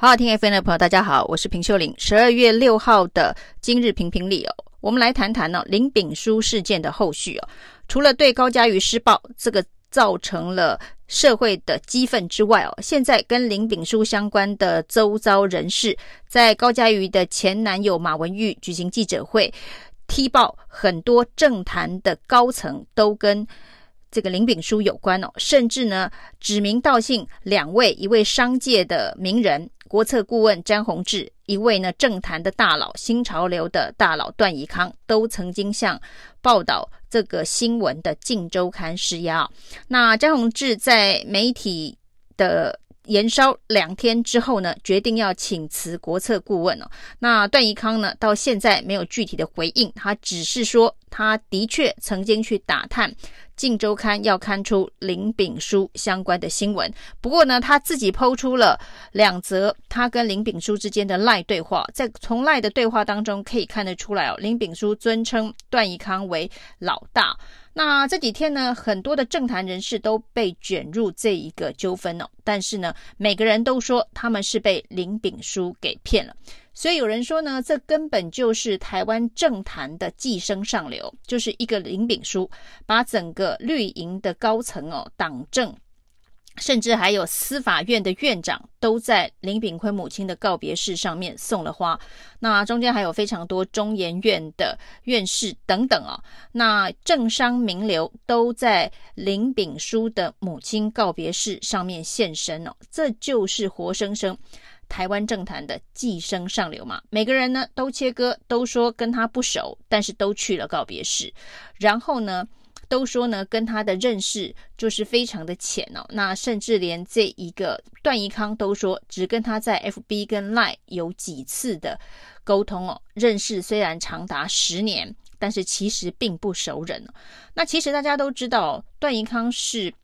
好好听 FM 的朋友，大家好，我是平秀玲。十二月六号的今日评评理哦，我们来谈谈呢、哦、林炳书事件的后续哦。除了对高嘉瑜施暴这个造成了社会的激愤之外哦，现在跟林炳书相关的周遭人士，在高嘉瑜的前男友马文玉举行记者会，踢爆很多政坛的高层都跟这个林炳书有关哦，甚至呢指名道姓两位，一位商界的名人。国策顾问詹宏志，一位呢政坛的大佬，新潮流的大佬段宜康，都曾经向报道这个新闻的《镜周刊》施压。那詹宏志在媒体的延烧两天之后呢，决定要请辞国策顾问哦。那段宜康呢，到现在没有具体的回应，他只是说他的确曾经去打探。《镜周刊》要刊出林炳书相关的新闻，不过呢，他自己抛出了两则他跟林炳书之间的赖对话，在从赖的对话当中可以看得出来哦，林炳书尊称段宜康为老大。那这几天呢，很多的政坛人士都被卷入这一个纠纷哦，但是呢，每个人都说他们是被林炳书给骗了。所以有人说呢，这根本就是台湾政坛的寄生上流，就是一个林炳书，把整个绿营的高层哦、党政，甚至还有司法院的院长，都在林炳坤母亲的告别式上面送了花。那中间还有非常多中研院的院士等等哦，那政商名流都在林炳书的母亲告别式上面现身哦，这就是活生生。台湾政坛的寄生上流嘛，每个人呢都切割，都说跟他不熟，但是都去了告别式，然后呢都说呢跟他的认识就是非常的浅哦，那甚至连这一个段宜康都说只跟他在 FB 跟 Line 有几次的沟通哦，认识虽然长达十年，但是其实并不熟人。那其实大家都知道，段宜康是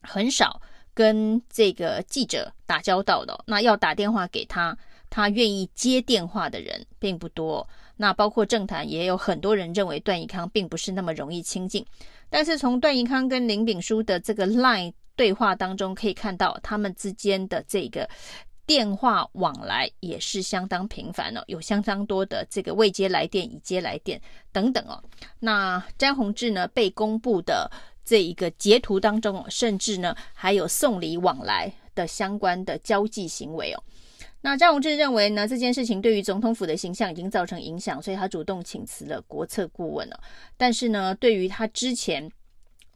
很少。跟这个记者打交道的，那要打电话给他，他愿意接电话的人并不多。那包括政坛也有很多人认为段宜康并不是那么容易亲近。但是从段宜康跟林炳书的这个 LINE 对话当中可以看到，他们之间的这个电话往来也是相当频繁哦，有相当多的这个未接来电、已接来电等等哦。那詹宏志呢被公布的。这一个截图当中，甚至呢还有送礼往来的相关的交际行为哦。那詹宏志认为呢，这件事情对于总统府的形象已经造成影响，所以他主动请辞了国策顾问了。但是呢，对于他之前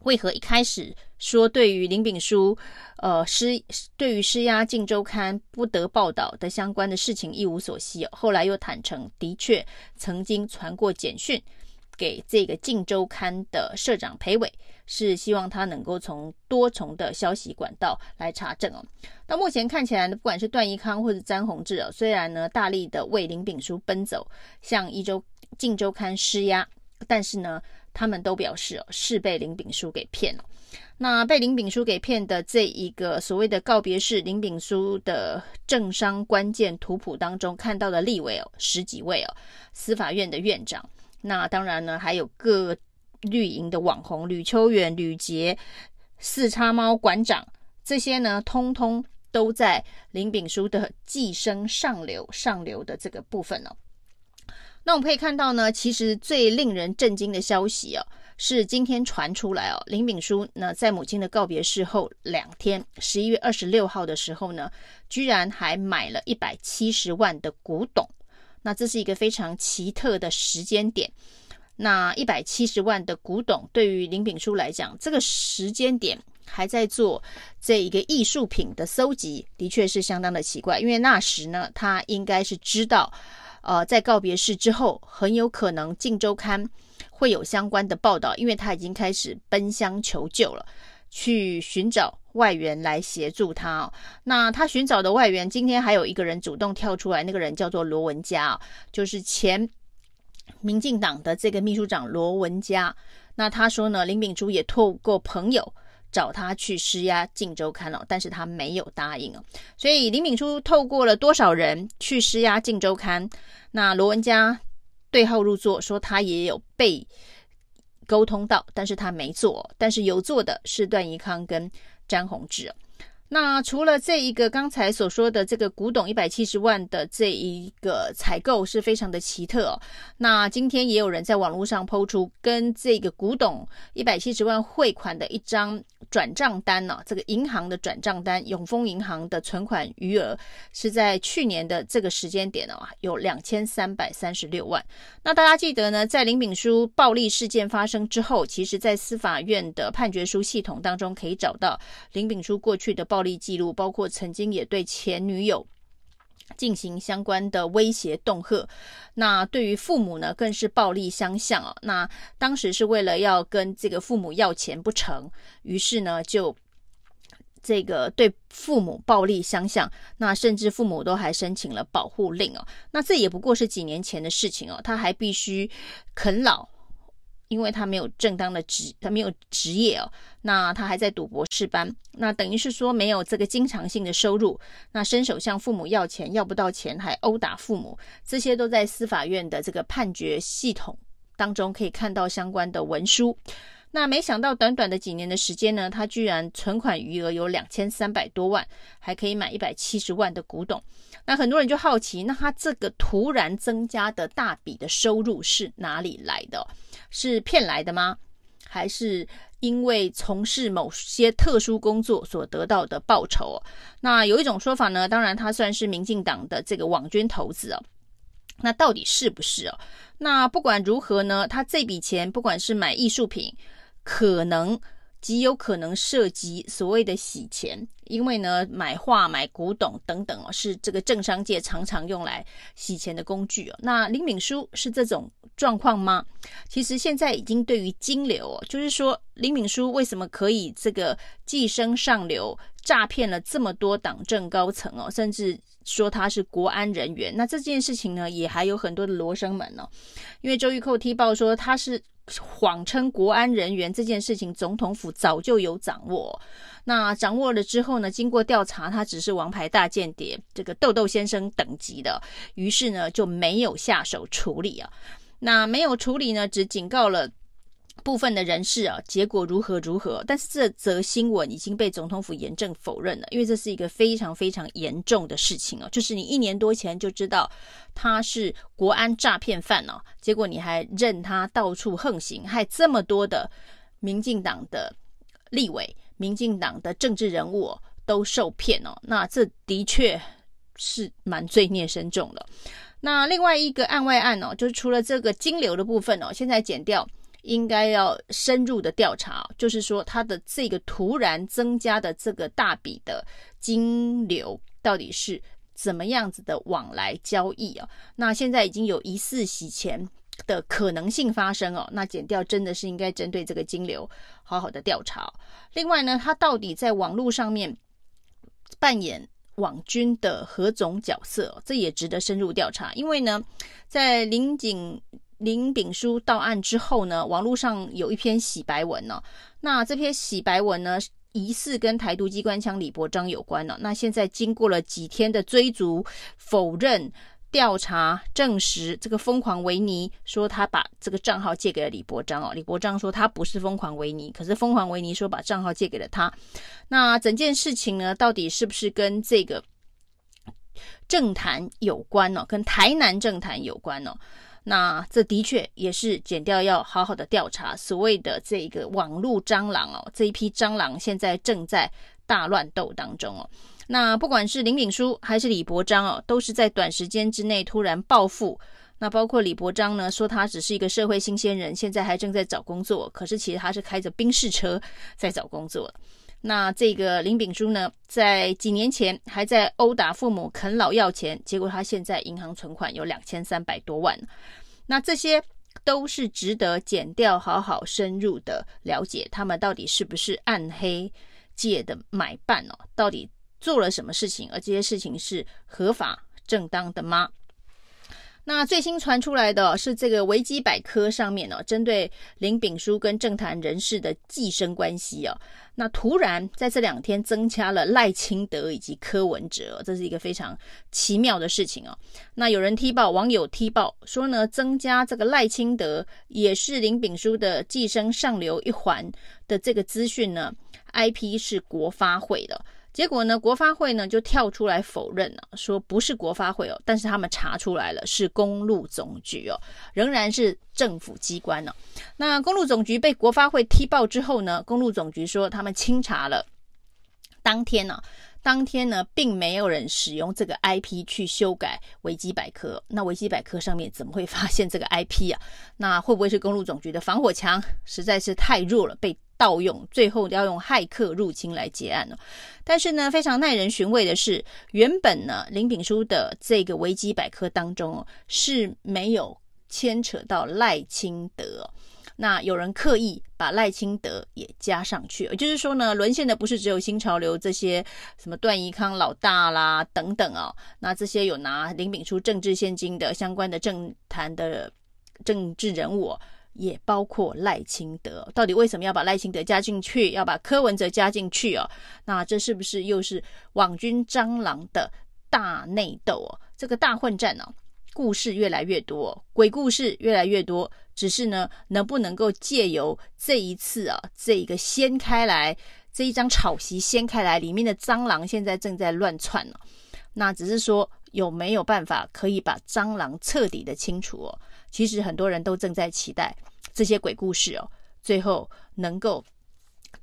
为何一开始说对于林炳书呃施对于施压《镜周刊》不得报道的相关的事情一无所悉，后来又坦承的确曾经传过简讯。给这个《镜周刊》的社长裴伟，是希望他能够从多重的消息管道来查证哦。到目前看起来呢，不管是段宜康或者詹宏志哦，虽然呢大力的为林炳书奔走，向一周《镜周刊》施压，但是呢，他们都表示哦，是被林炳书给骗了。那被林炳书给骗的这一个所谓的告别式，林炳书的政商关键图谱当中看到的立委哦，十几位哦，司法院的院长。那当然呢，还有各绿营的网红吕秋远、吕捷、四叉猫馆长这些呢，通通都在林炳书的寄生上流、上流的这个部分哦。那我们可以看到呢，其实最令人震惊的消息哦，是今天传出来哦，林炳书呢在母亲的告别式后两天，十一月二十六号的时候呢，居然还买了一百七十万的古董。那这是一个非常奇特的时间点。那一百七十万的古董，对于林炳书来讲，这个时间点还在做这一个艺术品的搜集，的确是相当的奇怪。因为那时呢，他应该是知道，呃，在告别式之后，很有可能《镜周刊》会有相关的报道，因为他已经开始奔相求救了，去寻找。外援来协助他，那他寻找的外援，今天还有一个人主动跳出来，那个人叫做罗文嘉，就是前民进党的这个秘书长罗文嘉。那他说呢，林炳珠也透过朋友找他去施压《镜周刊》了，但是他没有答应哦。所以林炳珠透过了多少人去施压《镜周刊》？那罗文嘉对号入座，说他也有被沟通到，但是他没做，但是有做的是段宜康跟。詹宏志，那除了这一个刚才所说的这个古董一百七十万的这一个采购是非常的奇特哦，那今天也有人在网络上抛出跟这个古董一百七十万汇款的一张转账单呢、这个银行的转账单，永丰银行的存款余额是在去年的这个时间点哦，有两千三百三十六万。那大家记得呢，在林炳书暴力事件发生之后，其实在司法院的判决书系统当中可以找到林炳书过去的暴。暴力记录，包括曾经也对前女友进行相关的威胁恫吓，那对于父母呢，更是暴力相向啊。那当时是为了要跟这个父母要钱不成，于是呢就这个对父母暴力相向，那甚至父母都还申请了保护令哦。那这也不过是几年前的事情哦，他还必须啃老。因为他没有正当的职，他没有职业哦，那他还在读博士班，那等于是说没有这个经常性的收入，那伸手向父母要钱，要不到钱还殴打父母，这些都在司法院的这个判决系统当中可以看到相关的文书。那没想到短短的几年的时间呢，他居然存款余额有两千三百多万，还可以买一百七十万的古董。那很多人就好奇，那他这个突然增加的大笔的收入是哪里来的？是骗来的吗？还是因为从事某些特殊工作所得到的报酬？那有一种说法呢，当然他算是民进党的这个网军头子哦。那到底是不是哦？那不管如何呢，他这笔钱不管是买艺术品。可能极有可能涉及所谓的洗钱，因为呢，买画、买古董等等哦，是这个政商界常常用来洗钱的工具哦。那林敏书是这种状况吗？其实现在已经对于金流哦，就是说林敏书为什么可以这个寄生上流，诈骗了这么多党政高层哦，甚至说他是国安人员。那这件事情呢，也还有很多的罗生门哦，因为周玉蔻踢爆说他是。谎称国安人员这件事情，总统府早就有掌握。那掌握了之后呢，经过调查，他只是王牌大间谍，这个豆豆先生等级的，于是呢就没有下手处理啊。那没有处理呢，只警告了。部分的人士啊，结果如何如何？但是这则新闻已经被总统府严正否认了，因为这是一个非常非常严重的事情哦。就是你一年多前就知道他是国安诈骗犯哦，结果你还任他到处横行，害这么多的民进党的立委、民进党的政治人物都受骗哦。那这的确是蛮罪孽深重的。那另外一个案外案哦，就是除了这个金流的部分哦，现在检调。应该要深入的调查，就是说他的这个突然增加的这个大笔的金流到底是怎么样子的往来交易啊？那现在已经有疑似洗钱的可能性发生哦，那减掉真的是应该针对这个金流好好的调查。另外呢，他到底在网络上面扮演网军的何种角色？这也值得深入调查，因为呢，在林景。林炳书到案之后呢，网络上有一篇洗白文、哦。那这篇洗白文呢，疑似跟台独机关枪李伯章有关呢、哦。那现在经过了几天的追逐、否认、调查、证实，这个疯狂维尼说他把这个账号借给了李伯章哦。李伯章说他不是疯狂维尼，可是疯狂维尼说把账号借给了他。那整件事情呢，到底是不是跟这个政坛有关呢、哦？跟台南政坛有关呢、哦？那这的确也是减掉要好好的调查所谓的这个网络蟑螂哦，这一批蟑螂现在正在大乱斗当中哦。那不管是林炳书还是李伯章哦，都是在短时间之内突然暴富。那包括李伯章呢，说他只是一个社会新鲜人，现在还正在找工作，可是其实他是开着宾士车在找工作。那这个林炳书呢，在几年前还在殴打父母、啃老要钱，结果他现在银行存款有两千三百多万。那这些都是值得减掉好好深入的了解，他们到底是不是暗黑界的买办哦？到底做了什么事情？而这些事情是合法正当的吗？那最新传出来的是这个维基百科上面哦，针对林炳书跟政坛人士的寄生关系哦，那突然在这两天增加了赖清德以及柯文哲，这是一个非常奇妙的事情哦。那有人踢爆，网友踢爆说呢，增加这个赖清德也是林炳书的寄生上流一环的这个资讯呢，IP 是国发会的。结果呢，国发会呢就跳出来否认了，说不是国发会哦，但是他们查出来了是公路总局哦，仍然是政府机关呢。那公路总局被国发会踢爆之后呢，公路总局说他们清查了，当天呢。当天呢，并没有人使用这个 IP 去修改维基百科。那维基百科上面怎么会发现这个 IP 啊？那会不会是公路总局的防火墙实在是太弱了，被盗用，最后要用骇客入侵来结案呢？但是呢，非常耐人寻味的是，原本呢林炳书的这个维基百科当中是没有牵扯到赖清德。那有人刻意把赖清德也加上去，也就是说呢，沦陷的不是只有新潮流这些什么段宜康老大啦等等哦，那这些有拿林炳书政治现金的相关的政坛的政治人物，也包括赖清德。到底为什么要把赖清德加进去，要把柯文哲加进去哦？那这是不是又是网军蟑螂的大内斗哦？这个大混战呢、哦？故事越来越多，鬼故事越来越多。只是呢，能不能够借由这一次啊，这一个掀开来这一张草席掀开来，里面的蟑螂现在正在乱窜呢、那只是说有没有办法可以把蟑螂彻底的清除哦？其实很多人都正在期待这些鬼故事哦，最后能够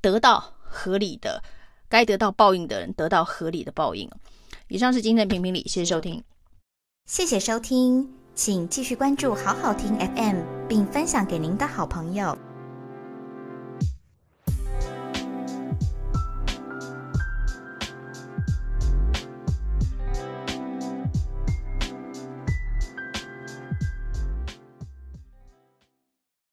得到合理的，该得到报应的人得到合理的报应。以上是今天的评评理，谢谢收听，谢谢收听。请继续关注好好听 FM，并分享给您的好朋友。